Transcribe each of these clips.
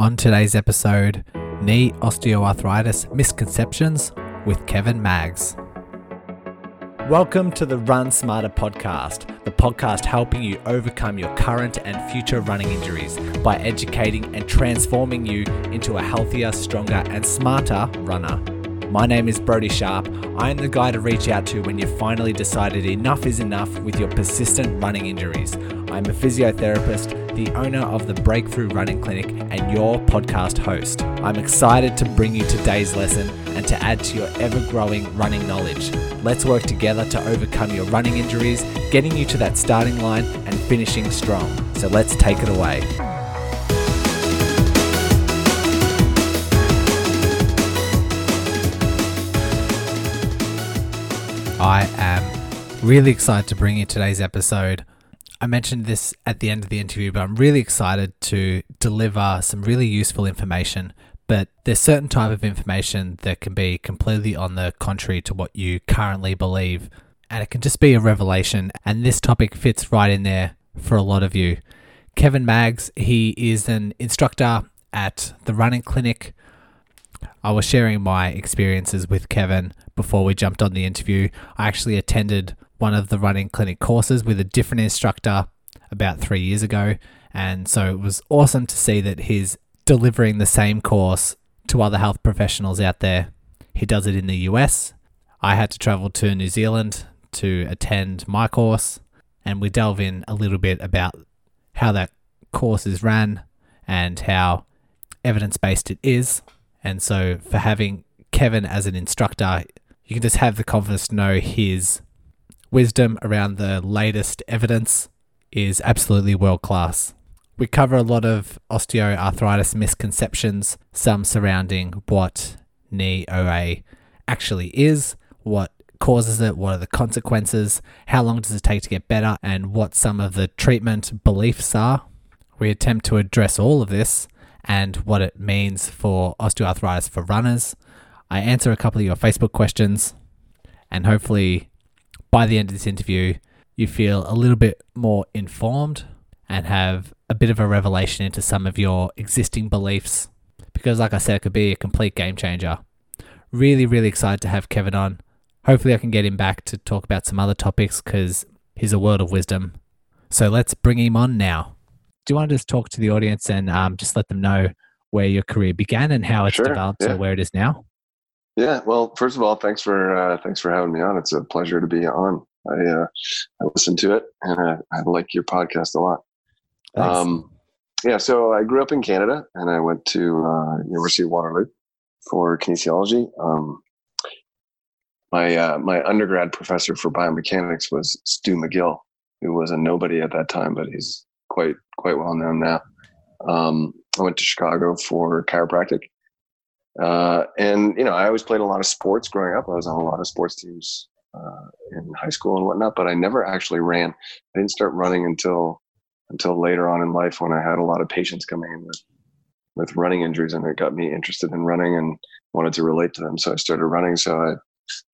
On today's episode, knee osteoarthritis misconceptions with Kevin Maggs. Welcome to the Run Smarter podcast, the podcast helping you overcome your current and future running injuries by educating and transforming you into a healthier, stronger, and smarter runner. My name is Brodie Sharp. I am the guy to reach out to when you've finally decided enough is enough with your persistent running injuries. I'm a physiotherapist the owner of the Breakthrough Running Clinic and your podcast host. I'm excited to bring you today's lesson and to add to your ever growing running knowledge. Let's work together to overcome your running injuries, getting you to that starting line and finishing strong. So let's take it away. I am really excited to bring you today's episode I mentioned this at the end of the interview, but I'm really excited to deliver some really useful information. But there's certain type of information that can be completely on the contrary to what you currently believe, and it can just be a revelation. And this topic fits right in there for a lot of you. Kevin Maggs, he is an instructor at the running clinic. I was sharing my experiences with Kevin before we jumped on the interview. I actually attended one of the running clinic courses with a different instructor about three years ago. And so it was awesome to see that he's delivering the same course to other health professionals out there. He does it in the US. I had to travel to New Zealand to attend my course, and we delve in a little bit about how that course is ran and how evidence based it is. And so, for having Kevin as an instructor, you can just have the confidence to know his wisdom around the latest evidence is absolutely world class. We cover a lot of osteoarthritis misconceptions, some surrounding what knee OA actually is, what causes it, what are the consequences, how long does it take to get better, and what some of the treatment beliefs are. We attempt to address all of this and what it means for osteoarthritis for runners. I answer a couple of your Facebook questions and hopefully by the end of this interview, you feel a little bit more informed and have a bit of a revelation into some of your existing beliefs. Because, like I said, it could be a complete game changer. Really, really excited to have Kevin on. Hopefully, I can get him back to talk about some other topics because he's a world of wisdom. So, let's bring him on now. Do you want to just talk to the audience and um, just let them know where your career began and how it's sure, developed yeah. to where it is now? Yeah, well, first of all, thanks for uh, thanks for having me on. It's a pleasure to be on. I uh, I listen to it and I, I like your podcast a lot. Um, yeah, so I grew up in Canada and I went to uh, University of Waterloo for kinesiology. Um, my uh, my undergrad professor for biomechanics was Stu McGill, who was a nobody at that time, but he's quite quite well known now. Um, I went to Chicago for chiropractic uh, and you know, I always played a lot of sports growing up. I was on a lot of sports teams uh, in high school and whatnot, but I never actually ran. I didn't start running until until later on in life when I had a lot of patients coming in with with running injuries, and it got me interested in running and wanted to relate to them. So I started running. So I've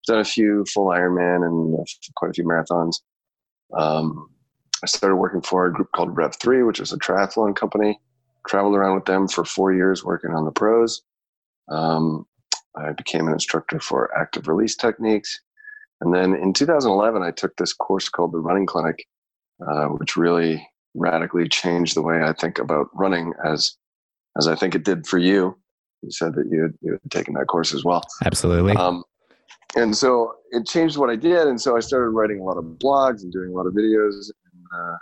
done a few full Ironman and quite a few marathons. Um, I started working for a group called Rev Three, which is a triathlon company. Traveled around with them for four years, working on the pros um, I became an instructor for active release techniques. And then in 2011, I took this course called the Running Clinic, uh, which really radically changed the way I think about running, as as I think it did for you. You said that you had, you had taken that course as well. Absolutely. Um, and so it changed what I did, and so I started writing a lot of blogs and doing a lot of videos. And, uh,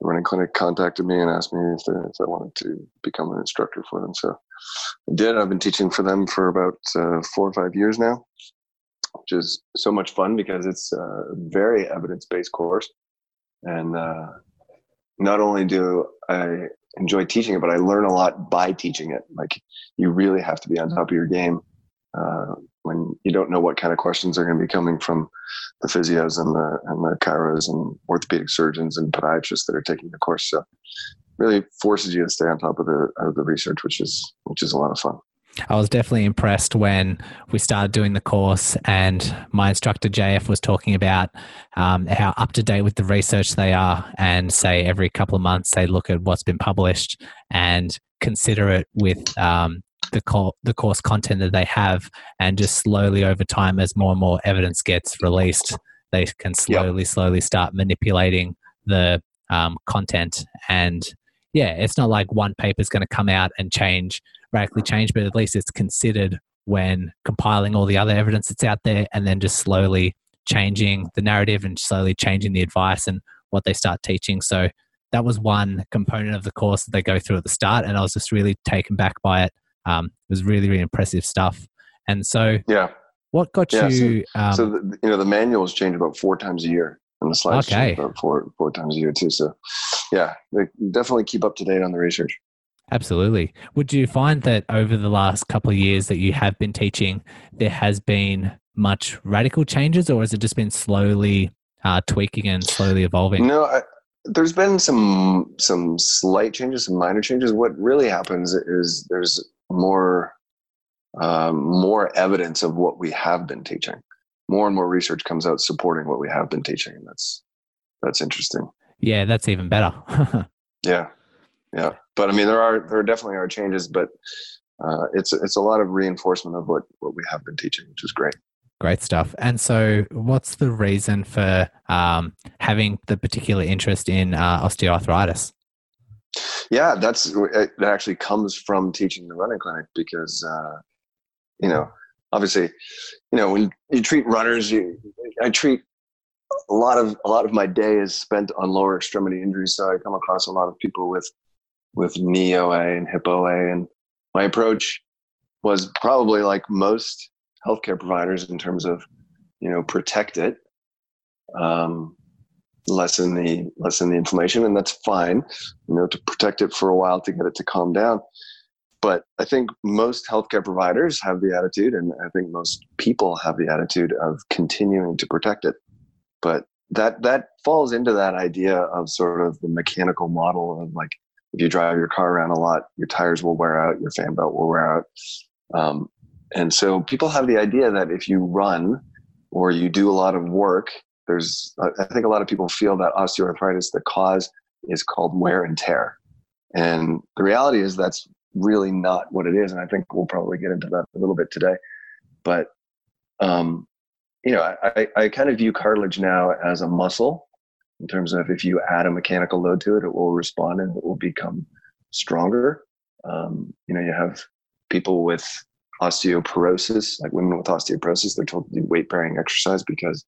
the running clinic contacted me and asked me if, if I wanted to become an instructor for them. So did. I've been teaching for them for about uh, four or five years now, which is so much fun because it's a very evidence based course. And uh, not only do I enjoy teaching it, but I learn a lot by teaching it. Like you really have to be on top of your game uh, when you don't know what kind of questions are going to be coming from the physios and the and the chiros and orthopedic surgeons and podiatrists that are taking the course. So really forces you to stay on top of the of the research, which is which is a lot of fun. I was definitely impressed when we started doing the course, and my instructor JF was talking about um, how up to date with the research they are, and say every couple of months they look at what's been published and consider it with um, the co- the course content that they have, and just slowly over time, as more and more evidence gets released, they can slowly, yep. slowly start manipulating the um, content. And yeah, it's not like one paper is going to come out and change radically change, but at least it's considered when compiling all the other evidence that's out there, and then just slowly changing the narrative and slowly changing the advice and what they start teaching. So that was one component of the course that they go through at the start, and I was just really taken back by it. Um, it was really, really impressive stuff. And so, yeah, what got yeah, you? So, um, so the, you know, the manuals change about four times a year, and the slides okay. change about four four times a year too. So, yeah, they definitely keep up to date on the research. Absolutely. Would you find that over the last couple of years that you have been teaching, there has been much radical changes, or has it just been slowly uh, tweaking and slowly evolving? No, I, there's been some some slight changes, some minor changes. What really happens is there's more um, more evidence of what we have been teaching. More and more research comes out supporting what we have been teaching, and that's that's interesting. Yeah, that's even better. yeah, yeah. But I mean, there are there definitely are changes, but uh, it's it's a lot of reinforcement of what what we have been teaching, which is great. Great stuff. And so, what's the reason for um, having the particular interest in uh, osteoarthritis? Yeah, that's that actually comes from teaching the running clinic because uh, you know, obviously, you know, when you treat runners, you I treat a lot of a lot of my day is spent on lower extremity injuries. So I come across a lot of people with with knee OA and hip OA, and my approach was probably like most healthcare providers in terms of you know protect it um, lessen the lessen the inflammation. And that's fine you know to protect it for a while to get it to calm down. But i think most healthcare providers have the attitude and i think most people have the attitude of continuing to protect it but that that falls into that idea of sort of the mechanical model of like if you drive your car around a lot your tires will wear out your fan belt will wear out um, and so people have the idea that if you run or you do a lot of work, there's, I think a lot of people feel that osteoarthritis, the cause is called wear and tear. And the reality is that's really not what it is. And I think we'll probably get into that a little bit today. But, um, you know, I, I kind of view cartilage now as a muscle in terms of if you add a mechanical load to it, it will respond and it will become stronger. Um, you know, you have people with osteoporosis, like women with osteoporosis, they're told to do weight bearing exercise because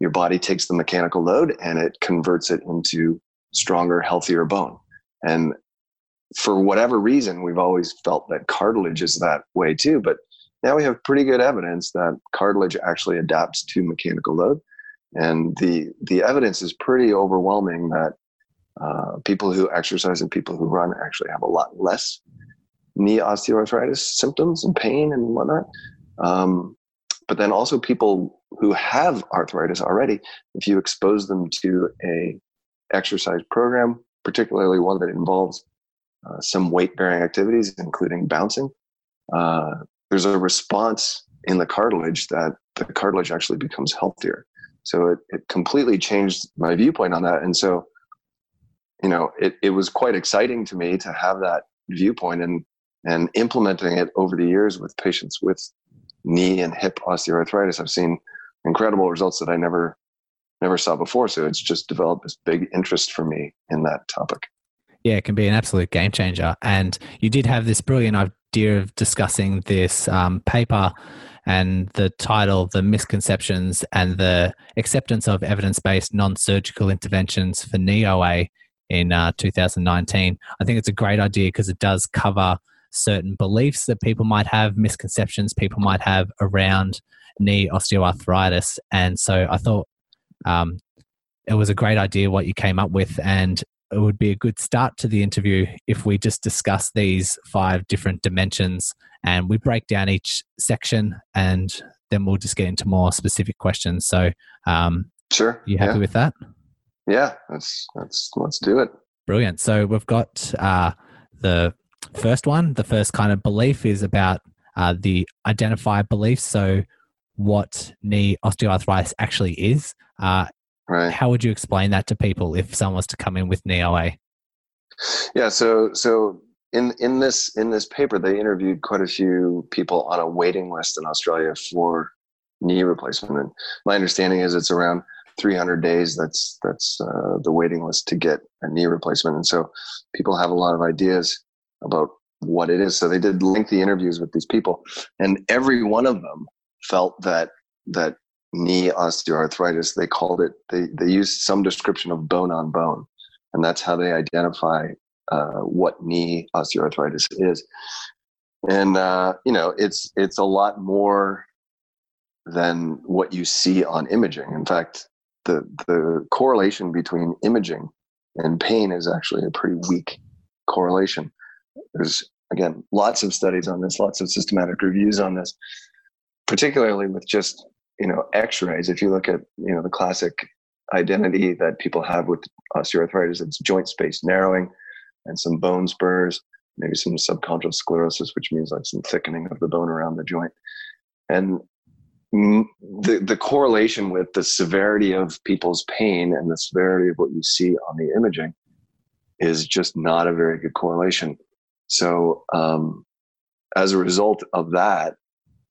your body takes the mechanical load and it converts it into stronger, healthier bone. And for whatever reason, we've always felt that cartilage is that way too. But now we have pretty good evidence that cartilage actually adapts to mechanical load. And the, the evidence is pretty overwhelming that uh, people who exercise and people who run actually have a lot less knee osteoarthritis symptoms and pain and whatnot. Um, but then also people who have arthritis already, if you expose them to a exercise program, particularly one that involves uh, some weight bearing activities, including bouncing, uh, there's a response in the cartilage that the cartilage actually becomes healthier. So it, it completely changed my viewpoint on that. And so, you know, it, it was quite exciting to me to have that viewpoint. And and implementing it over the years with patients with knee and hip osteoarthritis i've seen incredible results that i never never saw before so it's just developed this big interest for me in that topic yeah it can be an absolute game changer and you did have this brilliant idea of discussing this um, paper and the title the misconceptions and the acceptance of evidence-based non-surgical interventions for knee oa in uh, 2019 i think it's a great idea because it does cover certain beliefs that people might have, misconceptions people might have around knee osteoarthritis. And so I thought um, it was a great idea what you came up with, and it would be a good start to the interview if we just discuss these five different dimensions and we break down each section and then we'll just get into more specific questions. So, um, sure. You happy yeah. with that? Yeah, let's let's let's do it. Brilliant. So we've got uh, the first one, the first kind of belief is about uh, the identified beliefs. So, what knee osteoarthritis actually is. Uh, right. How would you explain that to people if someone was to come in with knee OA? Yeah. So, so in in this in this paper, they interviewed quite a few people on a waiting list in Australia for knee replacement, and my understanding is it's around 300 days. That's that's uh, the waiting list to get a knee replacement, and so people have a lot of ideas about what it is. So they did lengthy interviews with these people, and every one of them felt that that knee osteoarthritis. They called it. They they used some description of bone on bone, and that's how they identify uh, what knee osteoarthritis is. And uh, you know, it's it's a lot more than what you see on imaging. In fact, the the correlation between imaging and pain is actually a pretty weak correlation. There's again lots of studies on this, lots of systematic reviews on this, particularly with just you know X-rays. If you look at you know the classic identity that people have with osteoarthritis, it's joint space narrowing and some bone spurs, maybe some subchondral sclerosis, which means like some thickening of the bone around the joint. And the, the correlation with the severity of people's pain and the severity of what you see on the imaging is just not a very good correlation. So, um, as a result of that,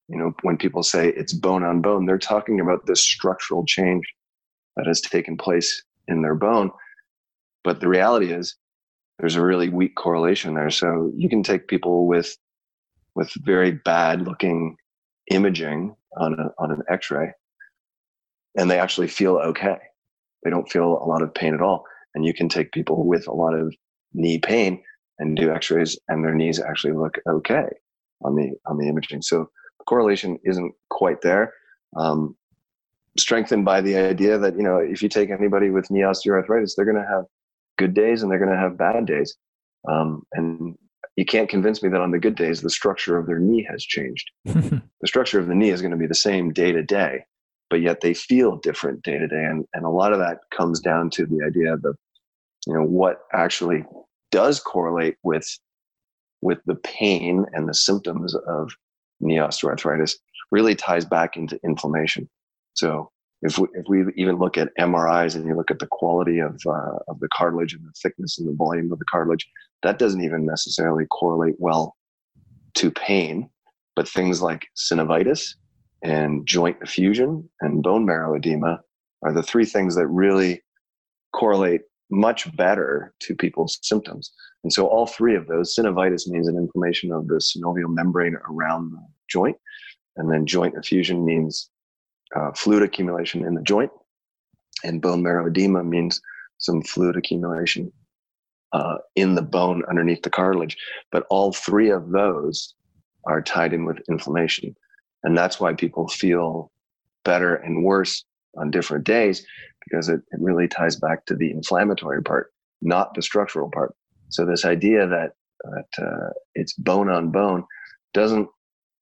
you know, when people say it's bone on bone, they're talking about this structural change that has taken place in their bone. But the reality is, there's a really weak correlation there. So you can take people with with very bad looking imaging on a, on an X-ray, and they actually feel okay. They don't feel a lot of pain at all. And you can take people with a lot of knee pain and do X-rays, and their knees actually look okay on the on the imaging. So correlation isn't quite there. Um, strengthened by the idea that you know if you take anybody with knee osteoarthritis, they're going to have good days and they're going to have bad days. Um, and you can't convince me that on the good days, the structure of their knee has changed. the structure of the knee is going to be the same day to day, but yet they feel different day to day. And, and a lot of that comes down to the idea of, you know, what actually does correlate with, with the pain and the symptoms of knee osteoarthritis really ties back into inflammation. So if we, if we even look at MRIs and you look at the quality of, uh, of the cartilage and the thickness and the volume of the cartilage, that doesn't even necessarily correlate well to pain. But things like synovitis and joint effusion and bone marrow edema are the three things that really correlate much better to people's symptoms. And so all three of those, synovitis means an inflammation of the synovial membrane around the joint. And then joint effusion means uh, fluid accumulation in the joint, and bone marrow edema means some fluid accumulation uh, in the bone underneath the cartilage. But all three of those are tied in with inflammation. And that's why people feel better and worse on different days because it, it really ties back to the inflammatory part, not the structural part. So this idea that that uh, it's bone on bone doesn't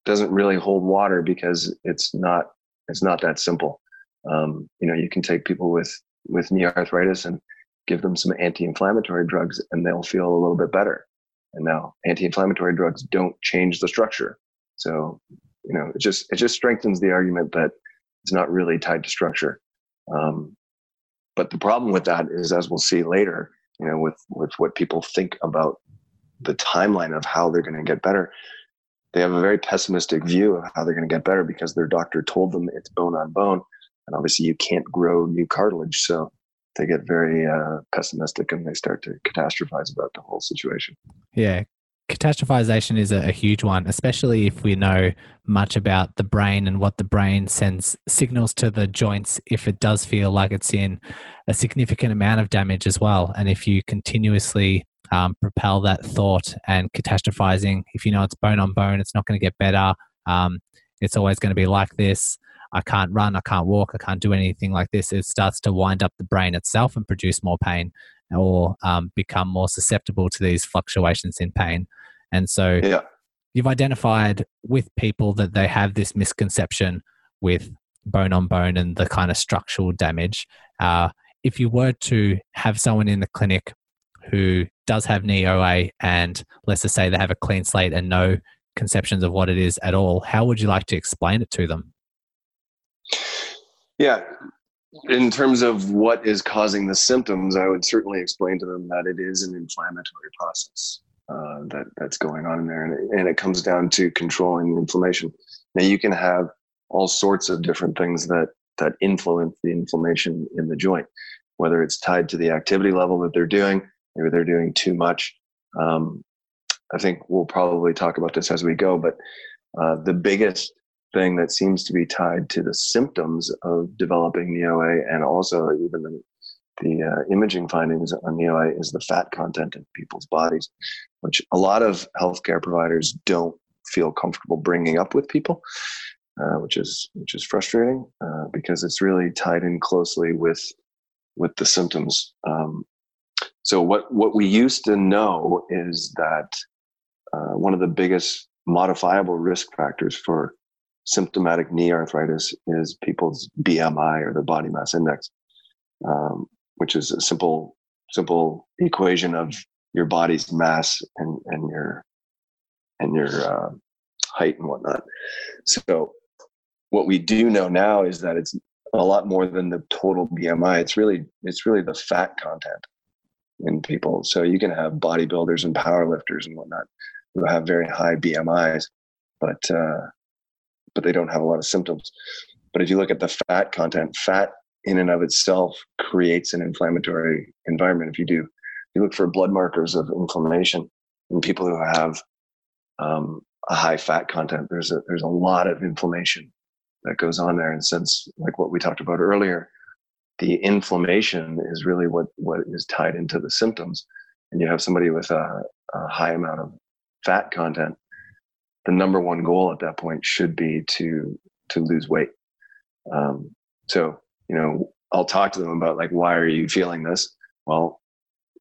doesn't really hold water because it's not it's not that simple. Um, you know, you can take people with with knee arthritis and give them some anti-inflammatory drugs, and they'll feel a little bit better. And now, anti-inflammatory drugs don't change the structure, so you know, it just it just strengthens the argument that it's not really tied to structure. Um, but the problem with that is, as we'll see later, you know, with with what people think about the timeline of how they're going to get better, they have a very pessimistic view of how they're going to get better because their doctor told them it's bone on bone. And obviously you can't grow new cartilage so they get very uh, pessimistic and they start to catastrophize about the whole situation. Yeah catastrophization is a, a, huge one especially if we know much about the brain and what the brain sends signals to the joints if it does feel like it's in a significant amount of damage as well and if you continuously um, propel that thought and catastrophizing. If you know it's bone on bone, it's not going to get better. Um, it's always going to be like this. I can't run, I can't walk, I can't do anything like this. It starts to wind up the brain itself and produce more pain or um, become more susceptible to these fluctuations in pain. And so yeah. you've identified with people that they have this misconception with bone on bone and the kind of structural damage. Uh, if you were to have someone in the clinic who does have knee OA and let's just say they have a clean slate and no conceptions of what it is at all, how would you like to explain it to them? Yeah, in terms of what is causing the symptoms, I would certainly explain to them that it is an inflammatory process uh, that that's going on in there, and it, and it comes down to controlling inflammation. Now, you can have all sorts of different things that that influence the inflammation in the joint, whether it's tied to the activity level that they're doing, maybe they're doing too much. Um, I think we'll probably talk about this as we go, but uh, the biggest thing that seems to be tied to the symptoms of developing knee OA and also even the, the uh, imaging findings on knee OA is the fat content in people's bodies, which a lot of healthcare providers don't feel comfortable bringing up with people, uh, which is which is frustrating uh, because it's really tied in closely with with the symptoms. Um, so what what we used to know is that uh, one of the biggest modifiable risk factors for symptomatic knee arthritis is people's BMI or their body mass index, um, which is a simple simple equation of your body's mass and and your and your uh, height and whatnot. So what we do know now is that it's a lot more than the total BMI. It's really it's really the fat content in people. So you can have bodybuilders and powerlifters and whatnot who have very high BMIs, but uh, but they don't have a lot of symptoms. But if you look at the fat content, fat in and of itself creates an inflammatory environment. If you do, you look for blood markers of inflammation in people who have um, a high fat content. There's a there's a lot of inflammation that goes on there, and since like what we talked about earlier, the inflammation is really what what is tied into the symptoms. And you have somebody with a, a high amount of fat content the number one goal at that point should be to to lose weight. Um, so you know, I'll talk to them about like, why are you feeling this? Well,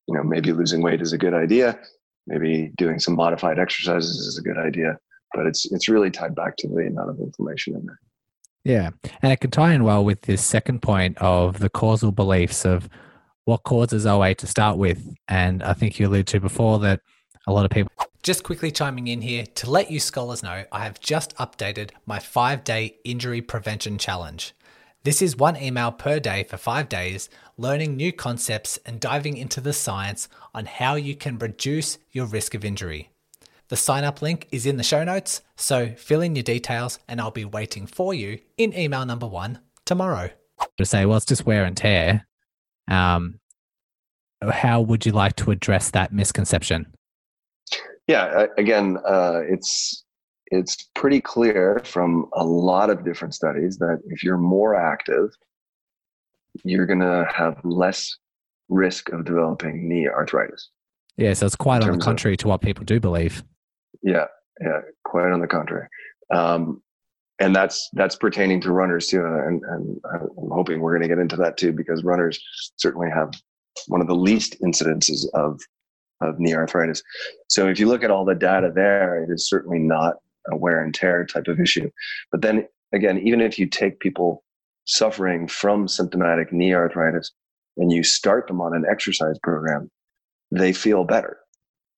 you know, maybe losing weight is a good idea. Maybe doing some modified exercises is a good idea, but it's it's really tied back to the amount of inflammation in there. Yeah, and it can tie in well with this second point of the causal beliefs of what causes OA to start with, and I think you alluded to before that a lot of people just quickly chiming in here to let you scholars know I have just updated my five day injury prevention challenge. This is one email per day for five days, learning new concepts and diving into the science on how you can reduce your risk of injury. The sign up link is in the show notes, so fill in your details and I'll be waiting for you in email number one tomorrow. To say, well, it's just wear and tear. Um, how would you like to address that misconception? Yeah again uh, it's it's pretty clear from a lot of different studies that if you're more active you're going to have less risk of developing knee arthritis. Yeah so it's quite on the contrary of, to what people do believe. Yeah yeah quite on the contrary. Um, and that's that's pertaining to runners too and, and i'm hoping we're going to get into that too because runners certainly have one of the least incidences of of knee arthritis. So if you look at all the data there, it is certainly not a wear and tear type of issue. But then again, even if you take people suffering from symptomatic knee arthritis and you start them on an exercise program, they feel better.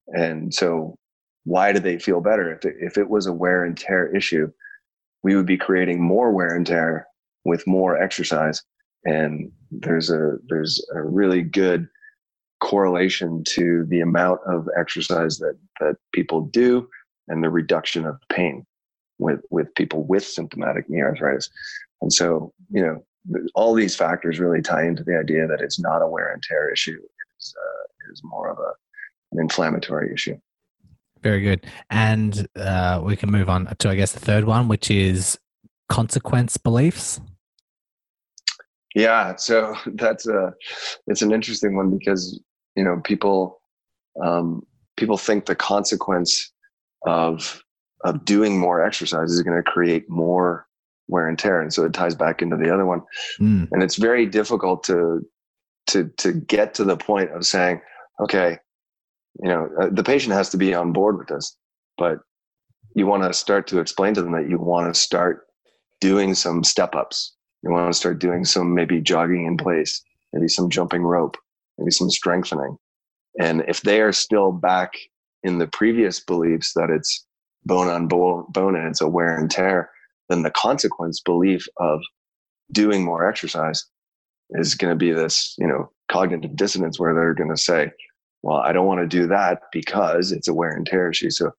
And so why do they feel better? If it, if it was a wear and tear issue, we would be creating more wear and tear with more exercise. And there's a there's a really good correlation to the amount of exercise that that people do and the reduction of pain with with people with symptomatic knee arthritis. And so, you know, all these factors really tie into the idea that it's not a wear and tear issue. It's uh, is more of a an inflammatory issue. Very good. And uh, we can move on to, I guess, the third one, which is consequence beliefs. Yeah, so that's a it's an interesting one because you know people um, people think the consequence of of doing more exercise is going to create more wear and tear, and so it ties back into the other one. Mm. And it's very difficult to to to get to the point of saying, okay, you know, uh, the patient has to be on board with this, but you want to start to explain to them that you want to start doing some step ups you want to start doing some maybe jogging in place, maybe some jumping rope, maybe some strengthening. And if they are still back in the previous beliefs that it's bone on bone, and it's a wear and tear, then the consequence belief of doing more exercise is going to be this, you know, cognitive dissonance where they're going to say, well, I don't want to do that because it's a wear and tear issue. So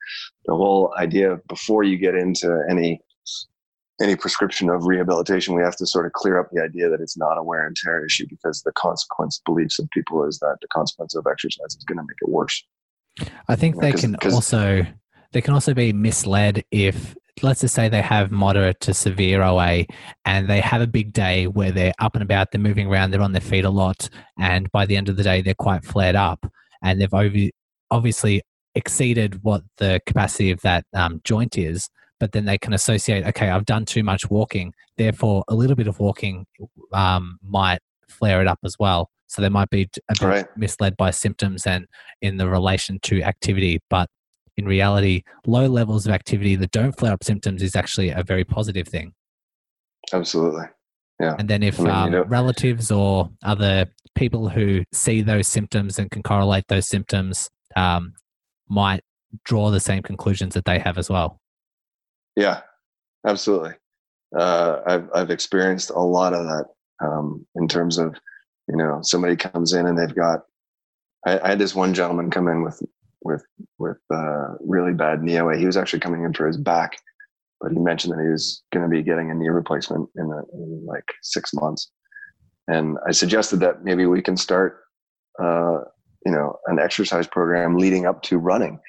the whole idea of before you get into any any prescription of rehabilitation, we have to sort of clear up the idea that it's not a wear and tear issue because the consequence beliefs of people is that the consequence of exercise is going to make it worse. I think you know, they can also they can also be misled if let's just say they have moderate to severe OA and they have a big day where they're up and about, they're moving around, they're on their feet a lot, and by the end of the day they're quite flared up and they've obviously exceeded what the capacity of that um, joint is but then they can associate okay i've done too much walking therefore a little bit of walking um, might flare it up as well. So they might be right. misled by symptoms and in the relation to activity but in reality low levels of activity that don't flare up symptoms is actually a very positive thing. Absolutely. Yeah. And then if I mean, um, you know, relatives or other people who see those symptoms and can correlate those symptoms um, might draw the same conclusions that they have as well yeah, absolutely. Uh, I've I've experienced a lot of that um, in terms of you know somebody comes in and they've got. I, I had this one gentleman come in with with with uh, really bad knee OA. He was actually coming in for his back, but he mentioned that he was going to be getting a knee replacement in, a, in like six months. And I suggested that maybe we can start, uh, you know, an exercise program leading up to running.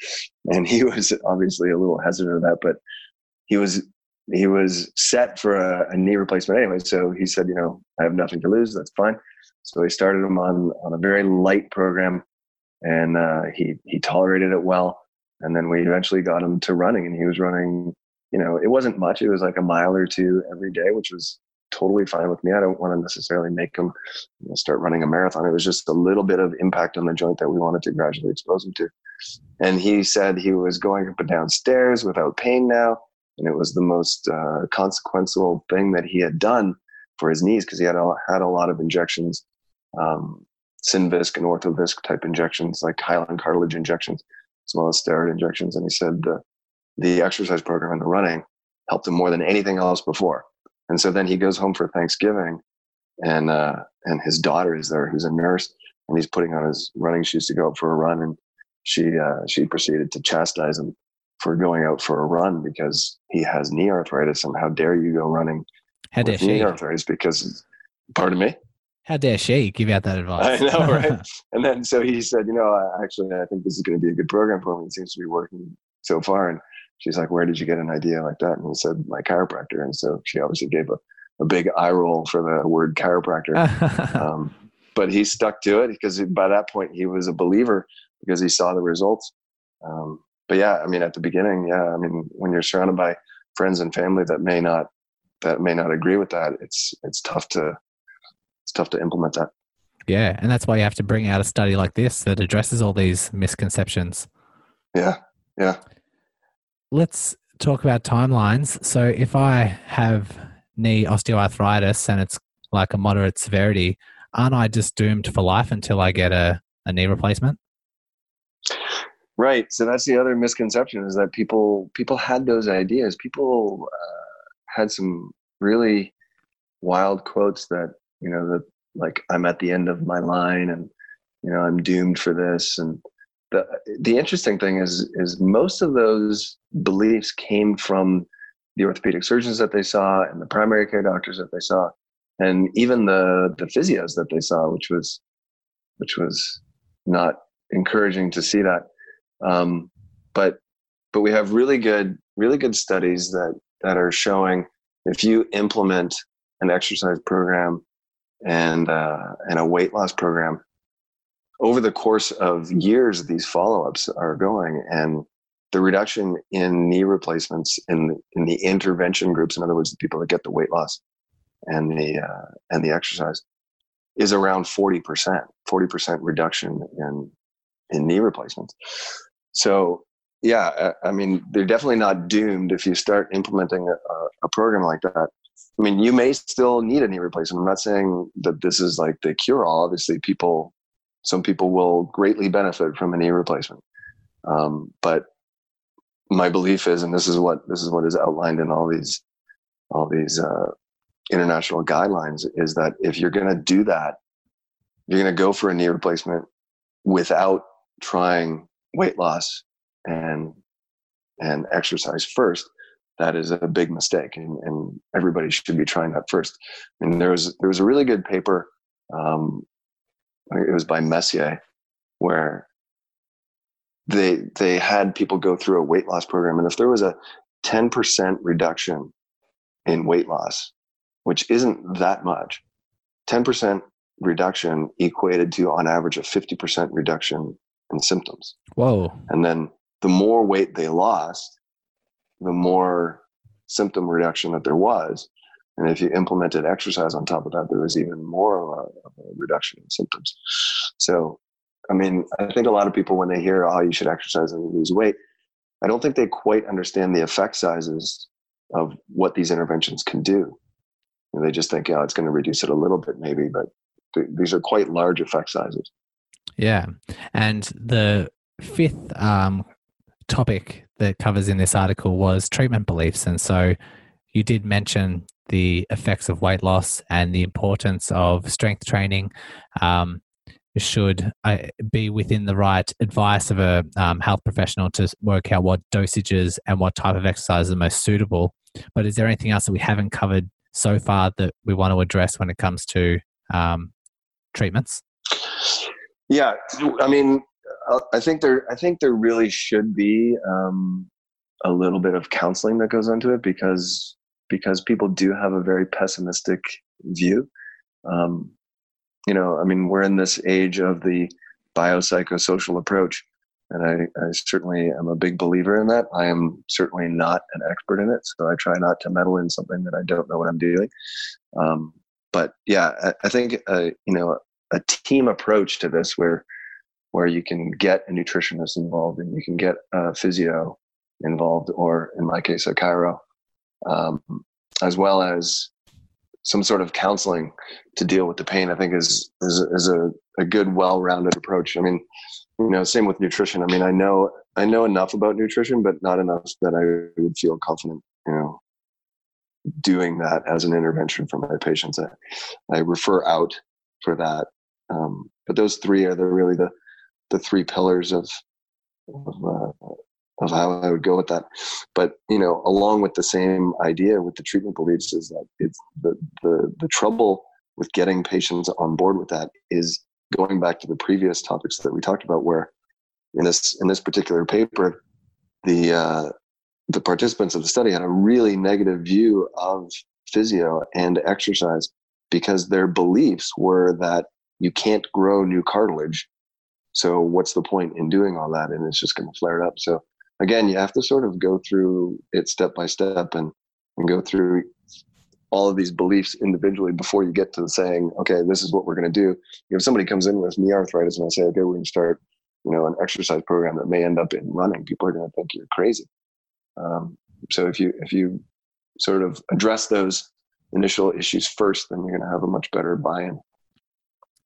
And he was obviously a little hesitant of that, but he was he was set for a, a, knee replacement anyway. So he said, you know, I have nothing to lose. That's fine. So he started him on on a very light program, and uh, he he tolerated it well. And then we eventually got him to running, and he was running. You know, it wasn't much. It was like a mile or two every day, which was totally fine with me. I don't want to necessarily make him you know, start running a marathon. It was just a little bit of impact on the joint that we wanted to gradually expose him to. And he said he was going up and down stairs without pain now and it was the most uh, consequential thing that he had done for his knees because he had a, had a lot of injections, um, Synvisc and Orthovisc type injections, like hyaline cartilage injections, as well as steroid injections. And he said the the exercise program and the running helped him more than anything else before. And so then he goes home for Thanksgiving, and uh, and his daughter is there, who's a nurse, and he's putting on his running shoes to go out for a run, and she uh, she proceeded to chastise him for going out for a run because he has knee arthritis. And how dare you go running how dare knee arthritis? Because, pardon me? How dare she give out that advice? I know, right? and then so he said, you know, actually, I think this is going to be a good program for me. It seems to be working so far. And she's like, where did you get an idea like that? And he said, my chiropractor. And so she obviously gave a, a big eye roll for the word chiropractor. um, but he stuck to it because by that point he was a believer because he saw the results. Um, but yeah, I mean, at the beginning, yeah, I mean, when you're surrounded by friends and family that may not that may not agree with that, it's it's tough to it's tough to implement that. Yeah, and that's why you have to bring out a study like this that addresses all these misconceptions. Yeah, yeah. Let's talk about timelines. So if I have knee osteoarthritis and it's like a moderate severity, aren't I just doomed for life until I get a, a knee replacement? Right. So that's the other misconception is that people people had those ideas. People uh, had some really wild quotes that you know that like I'm at the end of my line and you know I'm doomed for this. And the the interesting thing is is most of those beliefs came from the orthopedic surgeons that they saw and the primary care doctors that they saw, and even the the physios that they saw, which was which was not encouraging to see that um, but but we have really good really good studies that that are showing if you implement an exercise program and uh, and a weight loss program over the course of years these follow-ups are going and the reduction in knee replacements in in the intervention groups in other words the people that get the weight loss and the uh, and the exercise is around 40% 40% reduction in in knee replacements so yeah, I mean, they're definitely not doomed if you start implementing a, a, program like that. I mean, you may still need a knee replacement. I'm not saying that this is like the cure all. Obviously, people, some people will greatly benefit from a knee replacement. Um, but my belief is, and this is what this is what is outlined in all these all these uh, international guidelines, is that if you're going to do that, you're going to go for a knee replacement without trying weight loss and and exercise first that is a big mistake and, and everybody should be trying that first. And there was there was a really good paper um, it was by Messier where they they had people go through a weight loss program and if there was a 10% reduction in weight loss which isn't that much 10% reduction equated to on average a 50% reduction in symptoms whoa and then the more weight they lost the more symptom reduction that there was and if you implemented exercise on top of that there was even more of a, of a reduction in symptoms so I mean, I think a lot of people, when they hear, oh, you should exercise and lose weight, I don't think they quite understand the effect sizes of what these interventions can do. And they just think, yeah, oh, it's going to reduce it a little bit, maybe, but th- these are quite large effect sizes. Yeah. And the fifth um, topic that covers in this article was treatment beliefs. And so you did mention the effects of weight loss and the importance of strength training. Um, should be within the right advice of a um, health professional to work out what dosages and what type of exercise is most suitable. But is there anything else that we haven't covered so far that we want to address when it comes to um, treatments? Yeah, I mean, uh, I think there, I think there really should be um, a little bit of counseling that goes into it because because people do have a very pessimistic view. Um, you know, I mean, we're in this age of the biopsychosocial approach, and I, I, certainly am a big believer in that. I am certainly not an expert in it, so I try not to meddle in something that I don't know what I'm doing. Um, but yeah, I, I think uh, you know a team approach to this, where where you can get a nutritionist involved and you can get a physio involved, or in my case, a chiro, um, as well as some sort of counseling to deal with the pain, I think is is, is a, a good, well-rounded approach. I mean, you know, same with nutrition. I mean, I know I know enough about nutrition, but not enough that I would feel confident, you know, doing that as an intervention for my patients. I, I refer out for that. Um, but those three are the really the the three pillars of of, uh, of how I would go with that. But you know, along with the same idea with the treatment beliefs is that it's the the the trouble with getting patients on board with that is going back to the previous topics that we talked about, where in this in this particular paper, the uh, the participants of the study had a really negative view of physio and exercise because their beliefs were that you can't grow new cartilage so what's the point in doing all that and it's just going to flare up so again, you have to sort of go through it step by step and, and go through all of these beliefs individually before you get to saying, okay, this is what we're going to do. If somebody comes in with knee arthritis and I say, okay, we're going to start, you know, an exercise program that may end up in running, people are going to think you're crazy. Um, so if you if you sort of address those initial issues first, then you're going to have a much better buy-in.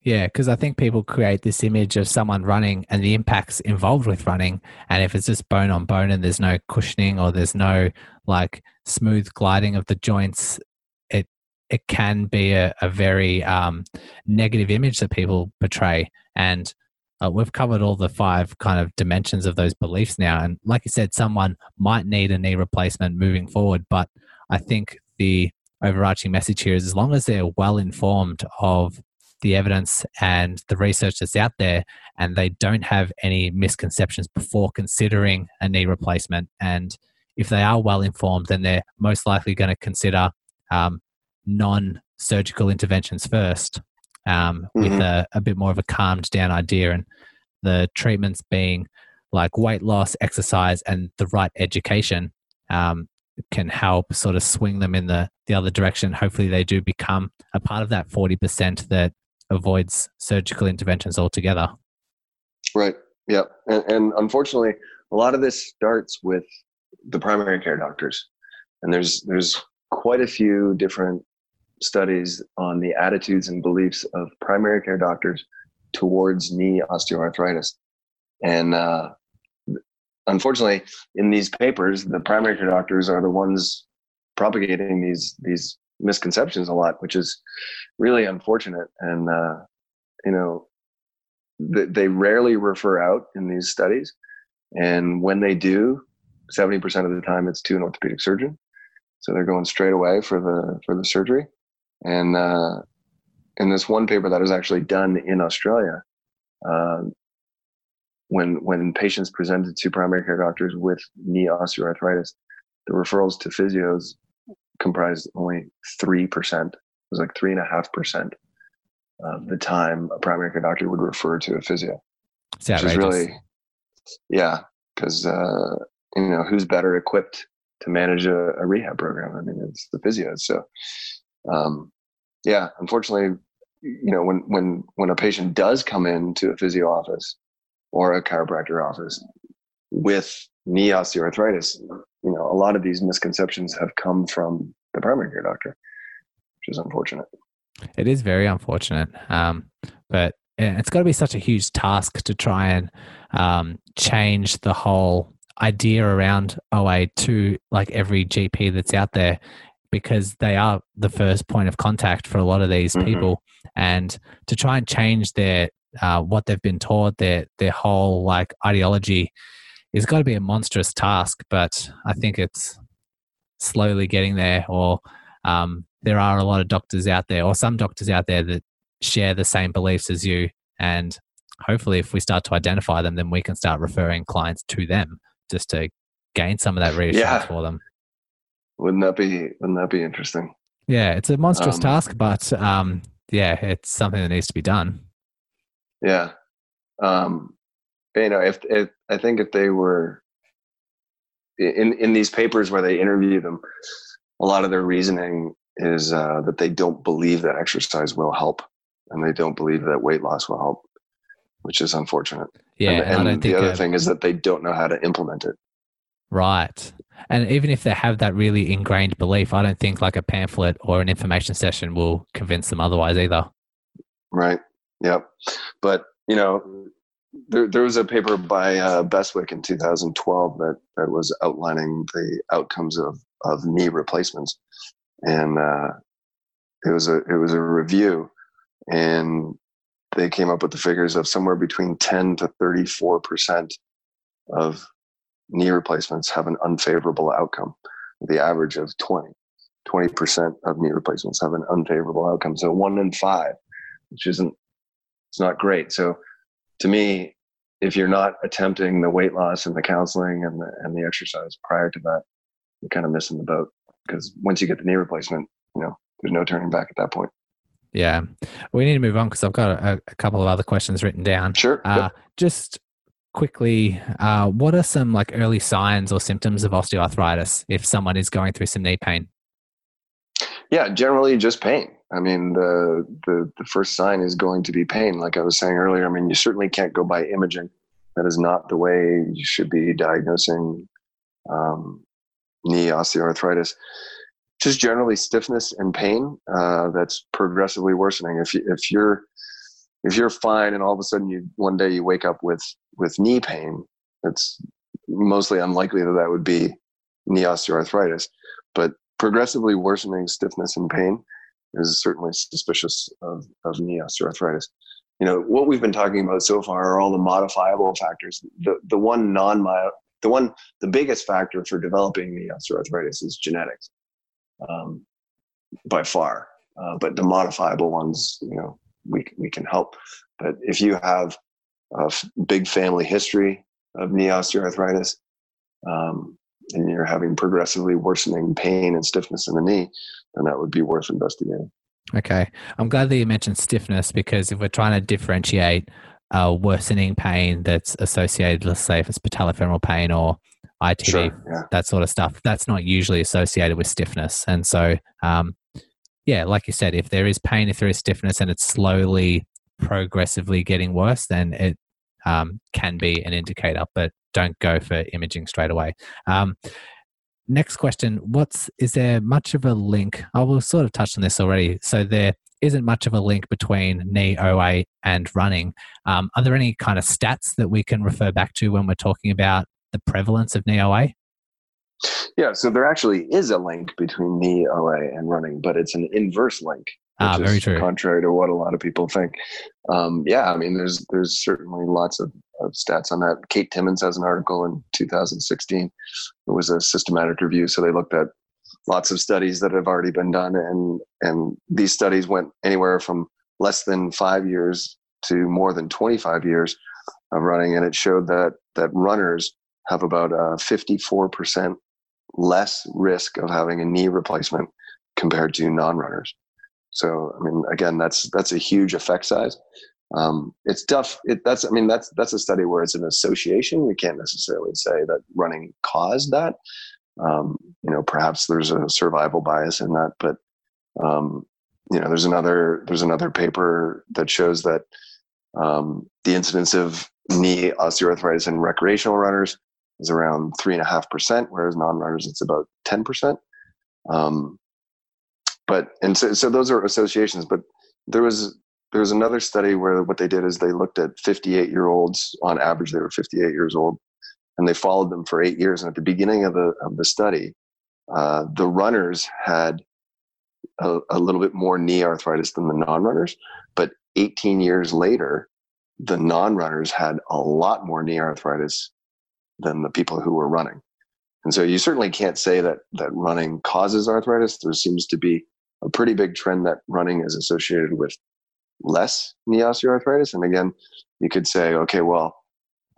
Yeah, because I think people create this image of someone running and the impacts involved with running. And if it's just bone on bone and there's no cushioning or there's no like smooth gliding of the joints, it it can be a, a very um, negative image that people portray. And uh, we've covered all the five kind of dimensions of those beliefs now. And like you said, someone might need a knee replacement moving forward, but I think the overarching message here is as long as they're well informed of the evidence and the research that's out there, and they don't have any misconceptions before considering a knee replacement. And if they are well informed, then they're most likely going to consider um, non surgical interventions first um, mm-hmm. with a, a, bit more of a calmed down idea. And the treatments being like weight loss, exercise, and the right education um, can help sort of swing them in the, the other direction. Hopefully, they do become a part of that 40% that avoids surgical interventions altogether. Right. Yeah. And, and unfortunately, a lot of this starts with the primary care doctors, and there's there's quite a few different studies on the attitudes and beliefs of primary care doctors towards knee osteoarthritis, and uh, unfortunately, in these papers, the primary care doctors are the ones propagating these these misconceptions a lot, which is really unfortunate. And uh, you know, th- they rarely refer out in these studies, and when they do, seventy percent of the time it's to an orthopedic surgeon. So they're going straight away for the for the surgery. And uh, in this one paper that was actually done in Australia, uh, when when patients presented to primary care doctors with knee osteoarthritis, the referrals to physios comprised only three percent. It was like three and a half percent of the time a primary care doctor would refer to a physio. It's which is really, yeah, because uh, you know who's better equipped to manage a, a, rehab program? I mean, it's the physios. So, um, yeah, unfortunately, you know, when when when a patient does come into a physio office or a chiropractor office with knee osteoarthritis, you know, a lot of these misconceptions have come from the primary care doctor, which is unfortunate. It is very unfortunate, um, but it's got to be such a huge task to try and um, change the whole idea around OA to like every GP that's out there because they are the first point of contact for a lot of these mm-hmm. people and to try and change their uh, what they've been taught their their whole like ideology is got to be a monstrous task but i think it's slowly getting there or um, there are a lot of doctors out there or some doctors out there that share the same beliefs as you and hopefully if we start to identify them then we can start referring clients to them just to gain some of that reassurance yeah. for them. Wouldn't that be wouldn't that be interesting? Yeah, it's a monstrous um, task, but um, yeah, it's something that needs to be done. Yeah. Um, you know, if, if I think if they were in in these papers where they interview them, a lot of their reasoning is uh, that they don't believe that exercise will help, and they don't believe that weight loss will help, which is unfortunate. Yeah, and, and the other thing is that they don't know how to implement it. Right. And even if they have that really ingrained belief, I don't think like a pamphlet or an information session will convince them otherwise either. Right. Yep. But, you know, there, there was a paper by uh, Beswick in 2012 that, that was outlining the outcomes of, of knee replacements. And uh, it was a it was a review and they came up with the figures of somewhere between 10 to 34 percent of knee replacements have an unfavorable outcome the average of 20 20 percent of knee replacements have an unfavorable outcome so one in five which isn't it's not great so to me if you're not attempting the weight loss and the counseling and the, and the exercise prior to that you're kind of missing the boat because once you get the knee replacement you know there's no turning back at that point yeah, we need to move on because I've got a, a, couple of other questions written down. Sure. Uh, yep. Just quickly, uh, what are some like early signs or symptoms of osteoarthritis if someone is going through some knee pain? Yeah, generally just pain. I mean, the, the the first sign is going to be pain. Like I was saying earlier, I mean, you certainly can't go by imaging. That is not the way you should be diagnosing um, knee osteoarthritis just generally stiffness and pain uh, that's progressively worsening. If you, if you're if you're fine and all of a sudden you one day you wake up with with knee pain, it's mostly unlikely that that would be knee osteoarthritis. But progressively worsening stiffness and pain is certainly suspicious of, of knee osteoarthritis. You know what we've been talking about so far are all the modifiable factors. The the one non the one the biggest factor for developing knee osteoarthritis is genetics um, by far. Uh, but the modifiable ones, you know, we we can help. But if you have a f- big family history of knee osteoarthritis, um, and you're having progressively worsening pain and stiffness in the knee, then that would be worth investigating. Okay, I'm glad that you mentioned stiffness because if we're trying to differentiate uh, worsening pain that's associated, let's say if it's patellofemoral pain or ITD, sure, yeah. that sort of stuff. That's not usually associated with stiffness. And so, um, yeah, like you said, if there is pain, if there is stiffness, and it's slowly, progressively getting worse, then it um, can be an indicator. But don't go for imaging straight away. Um, next question: What's is there much of a link? I will sort of touch on this already. So there isn't much of a link between knee OA and running. Um, are there any kind of stats that we can refer back to when we're talking about the prevalence of knee OA? Yeah, so there actually is a link between knee OA and running, but it's an inverse link. Ah, very true. Contrary to what a lot of people think. Um, yeah, I mean, there's there's certainly lots of, of stats on that. Kate Timmins has an article in 2016. It was a systematic review, so they looked at lots of studies that have already been done, and and these studies went anywhere from less than five years to more than 25 years of running, and it showed that that runners have about a 54% less risk of having a knee replacement compared to non-runners. So, I mean, again, that's that's a huge effect size. Um, it's tough. It, that's I mean, that's that's a study where it's an association. We can't necessarily say that running caused that. Um, you know, perhaps there's a survival bias in that, but um, you know, there's another there's another paper that shows that um, the incidence of knee osteoarthritis in recreational runners is around three and a half percent, whereas non-runners it's about ten percent. Um, but and so, so those are associations. But there was there was another study where what they did is they looked at 58 year olds on average they were 58 years old and they followed them for eight years and at the beginning of the of the study uh, the runners had a, a, little bit more knee arthritis than the non-runners but 18 years later the non-runners had a lot more knee arthritis than the people who were running. And so you certainly can't say that that running causes arthritis. There seems to be a pretty big trend that running is associated with less knee osteoarthritis. And again, you could say, okay, well,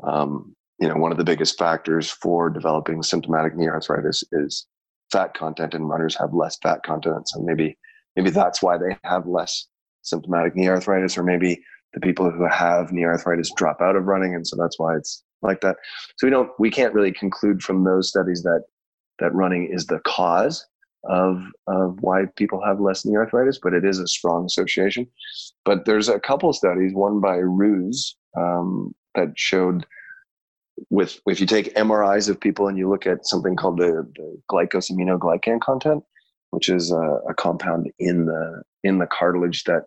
um, you know, one of the biggest factors for developing symptomatic knee arthritis is fat content, and runners have less fat content. So maybe maybe that's why they have less symptomatic knee arthritis, or maybe the people who have knee arthritis drop out of running, and so that's why it's like that. So we don't we can't really conclude from those studies that that running is the cause of of why people have less knee arthritis, but it is a strong association. But there's a couple studies, one by Roos, um, that showed with if you take MRIs of people and you look at something called the, the glycosaminoglycan content, which is a, a compound in the in the cartilage that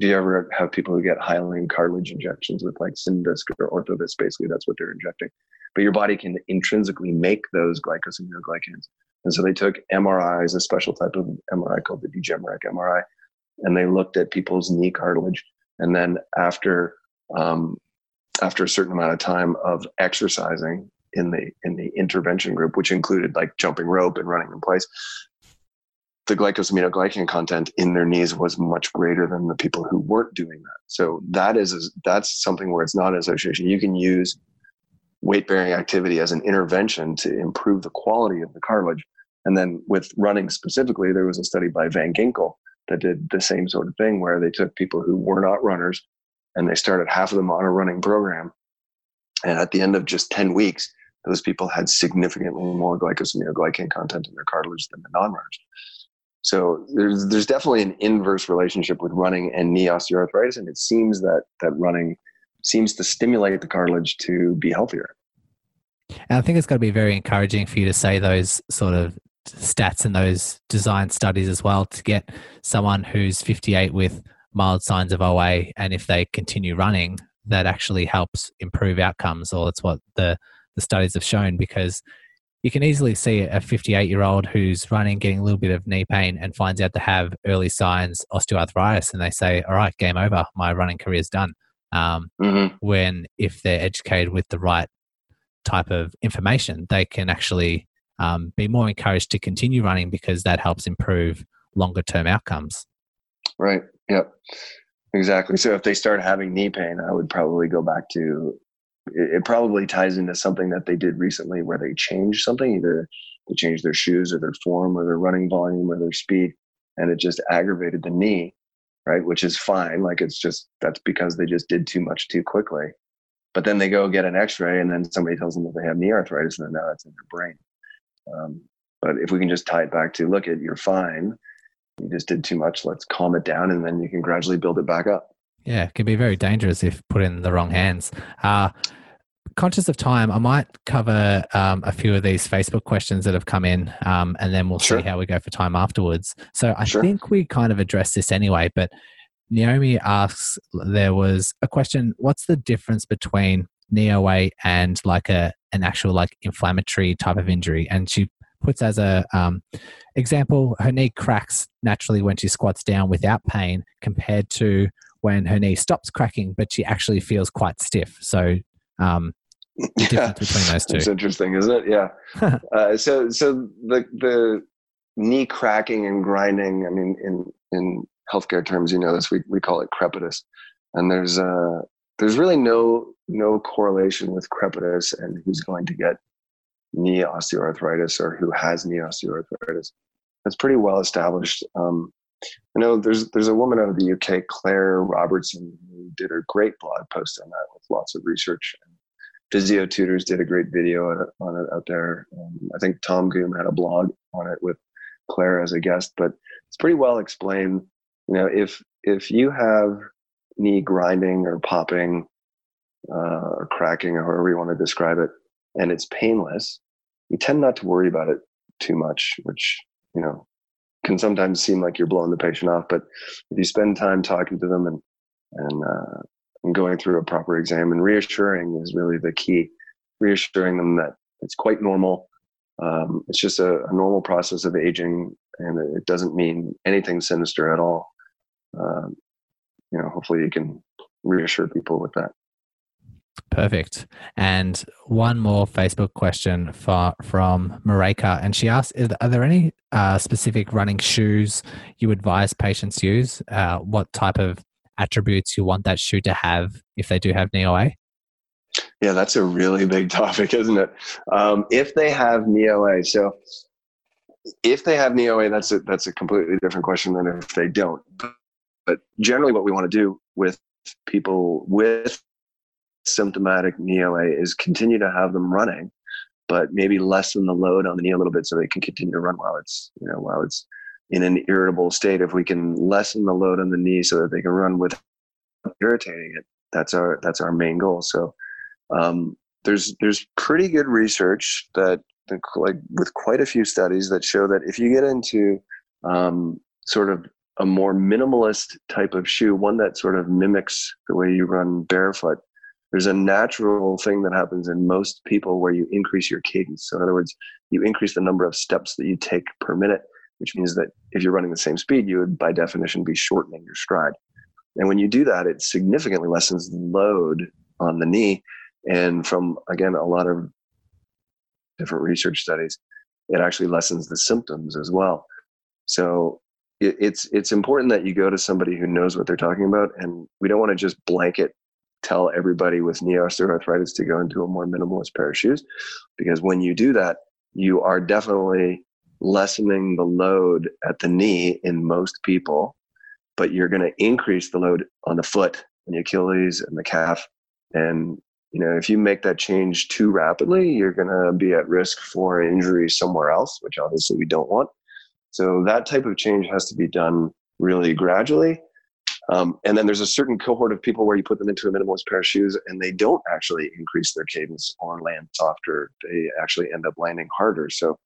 do you ever have people who get hyaline cartilage injections with like Synvisc or Orthovisc? Basically, that's what they're injecting. But your body can intrinsically make those glycosaminoglycans. And so they took MRIs, a special type of MRI called the dGEMRIC MRI, and they looked at people's knee cartilage. And then after um, after a certain amount of time of exercising in the in the intervention group, which included like jumping rope and running in place, the glycosaminoglycan content in their knees was much greater than the people who weren't doing that. So that is that's something where it's not an association. You can use weight bearing activity as an intervention to improve the quality of the cartilage. And then with running specifically, there was a study by Van Ginckel that did the same sort of thing where they took people who were not runners and they started half of them on a running program. And at the end of just 10 weeks, those people had significantly more glycosaminoglycan content in their cartilage than the non runners. So there's there's definitely an inverse relationship with running and knee osteoarthritis, and it seems that that running seems to stimulate the cartilage to be healthier. And I think it's got to be very encouraging for you to say those sort of stats and those design studies as well to get someone who's 58 with mild signs of OA, and if they continue running, that actually helps improve outcomes, or that's what the the studies have shown because you can easily see a 58 year old who's running, getting a little bit of knee pain, and finds out to have early signs osteoarthritis, and they say, "All right, game over. My running career is done." Um, mm-hmm. When if they're educated with the right type of information, they can actually um, be more encouraged to continue running because that helps improve longer term outcomes. Right. Yep. Exactly. So if they start having knee pain, I would probably go back to it, it probably ties into something that they did recently where they changed something either they changed their shoes or their form or their running volume or their speed and it just aggravated the knee right? Which is fine. Like it's just that's because they just did too much too quickly. But then they go get an x-ray and then somebody tells them that they have knee arthritis and then now it's in their brain. Um, but if we can just tie it back to look at you're fine. You just did too much. Let's calm it down and then you can gradually build it back up. Yeah, it can be very dangerous if put in the wrong hands. Uh, conscious of time, I might cover um, a few of these Facebook questions that have come in, um, and then we'll sure. see how we go for time afterwards. So I sure. think we kind of addressed this anyway, but Naomi asks there was a question what's the difference between knee OA and like a an actual like inflammatory type of injury. And she puts as a um, example, her knee cracks naturally when she squats down without pain compared to when her knee stops cracking, but she actually feels quite stiff. So, um, yeah. between those two. It's interesting, isn't it? Yeah. uh, so, so the the knee cracking and grinding. I mean, in in healthcare terms, you know this. We we call it crepitus, and there's uh there's really no no correlation with crepitus and who's going to get knee osteoarthritis or who has knee osteoarthritis. That's pretty well established. Um, I know there's there's a woman out of the UK, Claire Robertson, who did a great blog post on that with lots of research. And Physio Tutors did a great video on it, out there. Um, I think Tom Goom had a blog on it with Claire as a guest, but it's pretty well explained. You know, if if you have knee grinding or popping uh, or cracking or however you want to describe it, and it's painless, we tend not to worry about it too much, which, you know, can sometimes seem like you're blowing the patient off. But if you spend time talking to them and, and, uh, and going through a proper exam and reassuring is really the key, reassuring them that it's quite normal. Um, it's just a, a, normal process of aging and it doesn't mean anything sinister at all. Um, you know, hopefully you can reassure people with that. Perfect. And one more Facebook question for, from Mareka. And she asked Are there any uh, specific running shoes you advise patients use? Uh, what type of attributes you want that shoe to have if they do have knee OA? Yeah, that's a really big topic, isn't it? Um, if they have knee OA, so if they have knee OA, that's a, that's a completely different question than if they don't. But generally, what we want to do with people with symptomatic knee OA is continue to have them running, but maybe lessen the load on the knee a little bit so they can continue to run while it's you know while it's in an irritable state. If we can lessen the load on the knee so that they can run without irritating it, that's our that's our main goal. So um, there's there's pretty good research that like with quite a few studies that show that if you get into um, sort of a more minimalist type of shoe, one that sort of mimics the way you run barefoot, there's a natural thing that happens in most people where you increase your cadence. So, in other words, you increase the number of steps that you take per minute, which means that if you're running the same speed, you would, by definition, be shortening your stride. And when you do that, it significantly lessens the load on the knee. And from, again, a lot of different research studies, it actually lessens the symptoms as well. So, it's it's important that you go to somebody who knows what they're talking about and we don't want to just blanket tell everybody with knee osteoarthritis to go into a more minimalist pair of shoes because when you do that you are definitely lessening the load at the knee in most people but you're going to increase the load on the foot and the achilles and the calf. And you know if you make that change too rapidly you're going to be at risk for injury somewhere else which obviously we don't want. So that type of change has to be done really gradually um, and then there's a certain cohort of people where you put them into a minimalist pair of shoes and they don't actually increase their cadence or land softer. They actually end up landing harder. So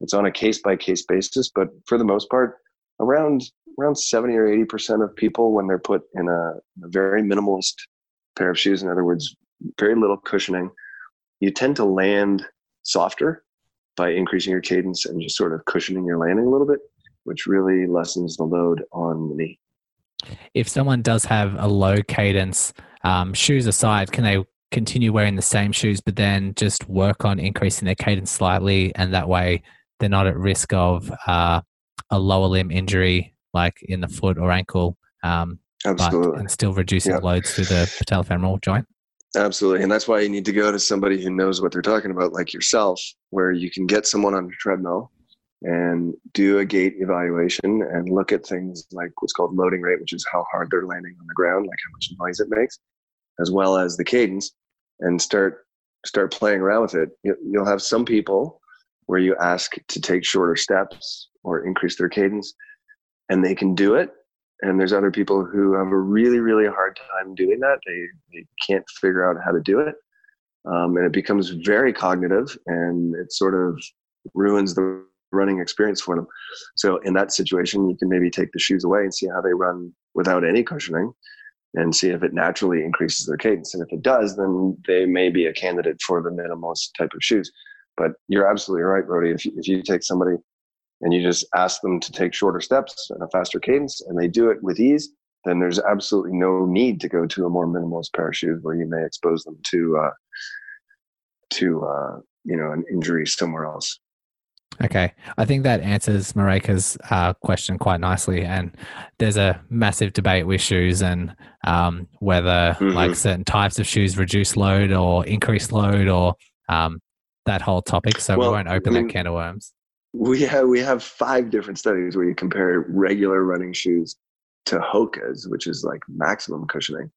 it's on a case by case basis. But for the most part, around around 70 or 80 percent of people, when they're put in a, a very minimalist pair of shoes, in other words, very little cushioning, you tend to land softer by increasing your cadence and just sort of cushioning your landing a little bit, which really lessens the load on the knee if someone does have a low cadence, um, shoes aside, can they continue wearing the same shoes, but then just work on increasing their cadence slightly, and that way they're not at risk of uh, a lower limb injury, like in the foot or ankle, um, Absolutely. and still reducing yeah. loads to the patellofemoral joint. Absolutely. And that's why you need to go to somebody who knows what they're talking about, like yourself, where you can get someone on a treadmill and do a gait evaluation and look at things like what's called loading rate, which is how hard they're landing on the ground, like how much noise it makes, as well as the cadence, and start start playing around with it. You'll have some people where you ask to take shorter steps or increase their cadence, and they can do it. And there's other people who have a really, really hard time doing that. They, they can't figure out how to do it. Um, and it becomes very cognitive and it sort of ruins the running experience for them. So in that situation, you can maybe take the shoes away and see how they run without any cushioning. and see if it naturally increases their cadence. And if it does, then they may be a candidate for the minimalist type of shoes. But you're absolutely right, Brodie. If you, if you take somebody and you just ask them to take shorter steps and a faster cadence, and they do it with ease, then there's absolutely no need to go to a more minimalist pair of shoes where you may expose them to uh, to uh, you know an injury somewhere else. Okay, I think that answers Mareka's uh, question quite nicely. And there's a massive debate with shoes and um, whether mm-hmm. like certain types of shoes reduce load or increase load or um, that whole topic. So well, we won't open I mean, that can of worms. We have we have five different studies where you compare regular running shoes to Hoka's, which is like maximum cushioning,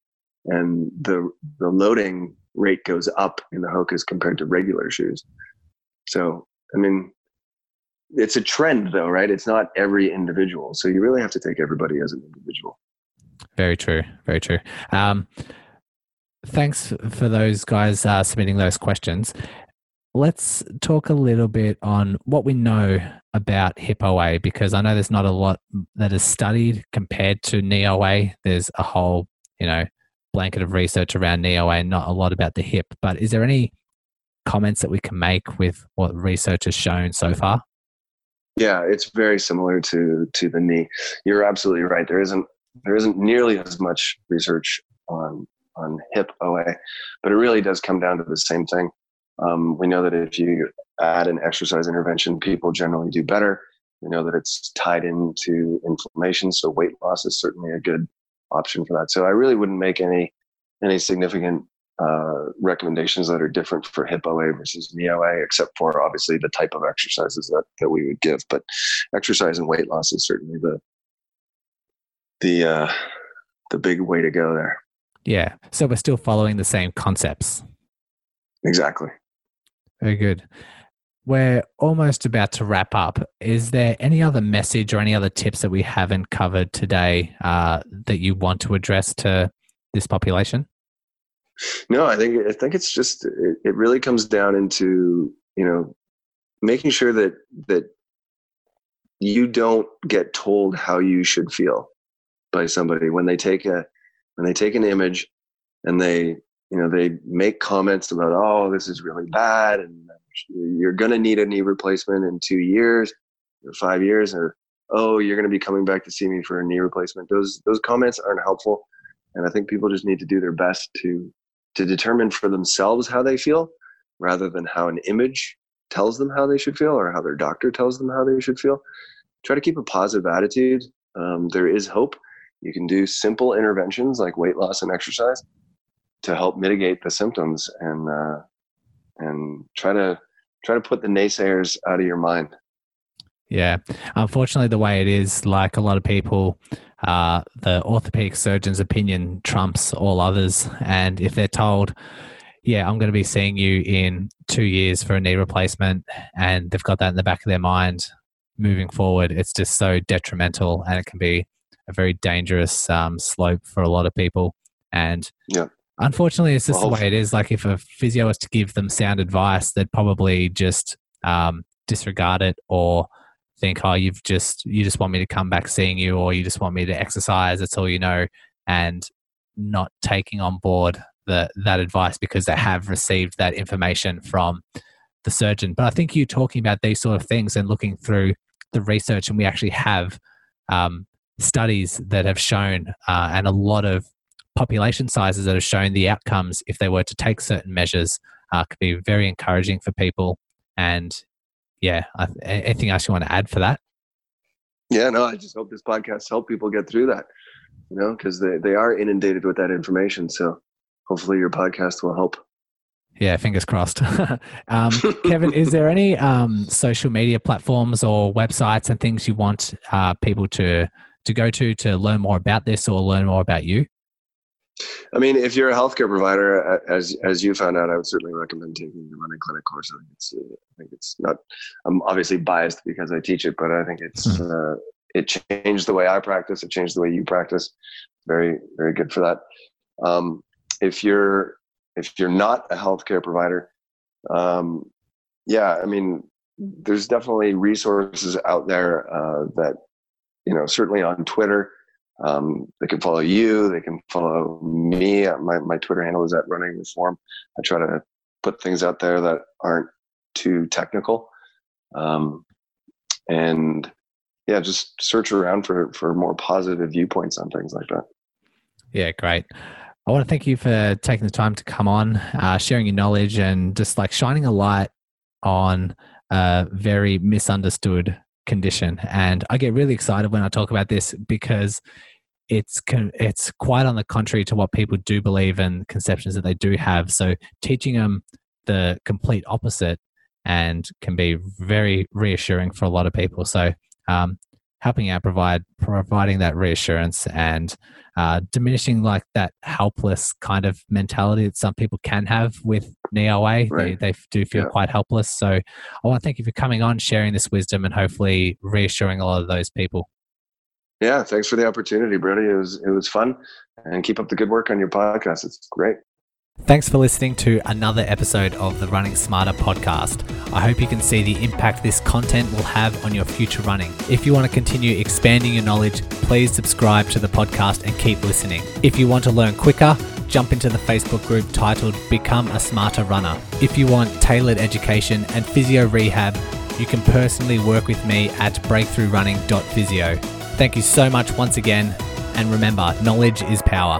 and the the loading rate goes up in the Hoka's compared to regular shoes. So I mean, it's a trend though, right? It's not every individual. So you really have to take everybody as an individual. Very true. Very true. Um, thanks for those guys uh, submitting those questions. Let's talk a little bit on what we know about hip OA because I know there's not a lot that is studied compared to knee. There's a whole, you know, blanket of research around knee OA, not a lot about the hip. But is there any comments that we can make with what research has shown so far? Yeah, it's very similar to to the knee. You're absolutely right. There isn't there isn't nearly as much research on on hip OA, but it really does come down to the same thing. Um, we know that if you add an exercise intervention, people generally do better. We know that it's tied into inflammation, so weight loss is certainly a good option for that. So I really wouldn't make any any significant uh, recommendations that are different for hip OA versus knee OA, except for obviously the type of exercises that, that we would give. But exercise and weight loss is certainly the the uh, the big way to go there. Yeah. So we're still following the same concepts. Exactly. Very good. We're almost about to wrap up. Is there any other message or any other tips that we haven't covered today uh, that you want to address to this population? No, I think I think it's just it, it really comes down into you know making sure that that you don't get told how you should feel by somebody. When they take a when they take an image and they you know they make comments about oh this is really bad and you're going to need a knee replacement in two years or five years or oh you're going to be coming back to see me for a knee replacement those those comments aren't helpful. And i think people just need to do their best to to determine for themselves how they feel rather than how an image tells them how they should feel or how their doctor tells them how they should feel. Try to keep a positive attitude. Um, there is hope. You can do simple interventions like weight loss and exercise to help mitigate the symptoms and uh, and try to try to put the naysayers out of your mind. Yeah, unfortunately, the way it is, like a lot of people, uh, the orthopedic surgeon's opinion trumps all others. And if they're told, yeah, I'm going to be seeing you in two years for a knee replacement, and they've got that in the back of their mind moving forward, it's just so detrimental and it can be a very dangerous um, slope for a lot of people. And yeah. unfortunately, it's just well, the way it is. Like if a physio was to give them sound advice, they'd probably just um, disregard it or think, oh, you've just you just want me to come back seeing you, or you just want me to exercise. That's all you know, and not taking on board the that advice because they have received that information from the surgeon. But I think you're talking about these sort of things and looking through the research, and we actually have um, studies that have shown, uh, and a lot of population sizes that have shown the outcomes if they were to take certain measures uh, could be very encouraging for people. And yeah, anything else you want to add for that? Yeah, no, I just hope this podcast help people get through that, you know, because they, they are inundated with that information. So hopefully your podcast will help. Yeah, fingers crossed. um, Kevin, is there any um, social media platforms or websites and things you want uh, people to to go to to learn more about this or learn more about you? I mean, if you're a healthcare provider, as as you found out, I would certainly recommend taking the running clinic course. I think it's, uh, I think it's not. I'm obviously biased because I teach it, but I think it's mm-hmm. uh, it changed the way I practice. It changed the way you practice. Very very good for that. Um, if you're if you're not a healthcare provider, um, yeah, I mean, there's definitely resources out there uh, that you know certainly on Twitter Um, they can follow you. They can follow me. My my Twitter handle is at Running Reform. I try to put things out there that aren't too technical, um, and yeah, just search around for for more positive viewpoints on things like that. Yeah, great. I want to thank you for taking the time to come on, uh, sharing your knowledge, and just like shining a light on a very misunderstood condition. And I get really excited when I talk about this because it's it's quite on the contrary to what people do believe and conceptions that they do have. So teaching them the complete opposite and can be very reassuring for a lot of people. So um, helping out provide providing that reassurance and uh, diminishing like that helpless kind of mentality that some people can have with knee OA. Right. They, they do feel yeah. quite helpless. So I want to thank you for coming on, sharing this wisdom, and hopefully reassuring a lot of those people. Yeah, thanks for the opportunity, Brodie. It was it was fun, and keep up the good work on your podcast. It's great. Thanks for listening to another episode of the Running Smarter podcast. I hope you can see the impact this content will have on your future running. If you want to continue expanding your knowledge, please subscribe to the podcast and keep listening. If you want to learn quicker, jump into the Facebook group titled Become a Smarter Runner. If you want tailored education and physio rehab, you can personally work with me at breakthroughrunning.physio. Thank you so much once again, and remember, knowledge is power.